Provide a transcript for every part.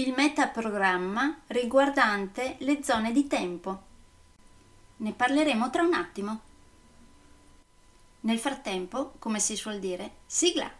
il metaprogramma riguardante le zone di tempo. Ne parleremo tra un attimo. Nel frattempo, come si suol dire, sigla!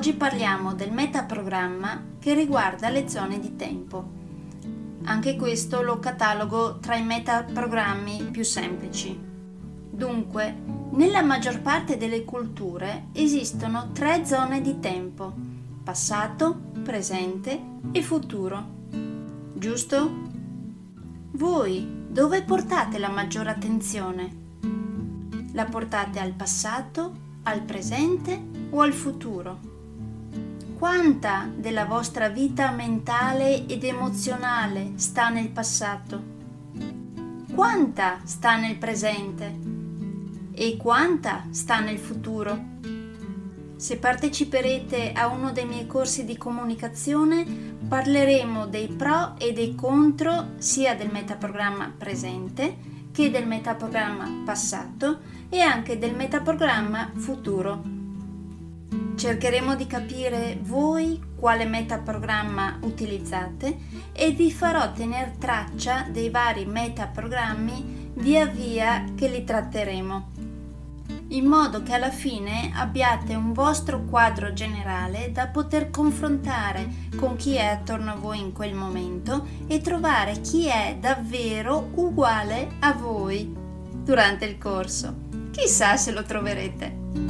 Oggi parliamo del metaprogramma che riguarda le zone di tempo. Anche questo lo catalogo tra i metaprogrammi più semplici. Dunque, nella maggior parte delle culture esistono tre zone di tempo, passato, presente e futuro. Giusto? Voi dove portate la maggiore attenzione? La portate al passato, al presente o al futuro? Quanta della vostra vita mentale ed emozionale sta nel passato? Quanta sta nel presente? E quanta sta nel futuro? Se parteciperete a uno dei miei corsi di comunicazione parleremo dei pro e dei contro sia del metaprogramma presente che del metaprogramma passato e anche del metaprogramma futuro. Cercheremo di capire voi quale metaprogramma utilizzate e vi farò tenere traccia dei vari metaprogrammi via via che li tratteremo, in modo che alla fine abbiate un vostro quadro generale da poter confrontare con chi è attorno a voi in quel momento e trovare chi è davvero uguale a voi durante il corso. Chissà se lo troverete.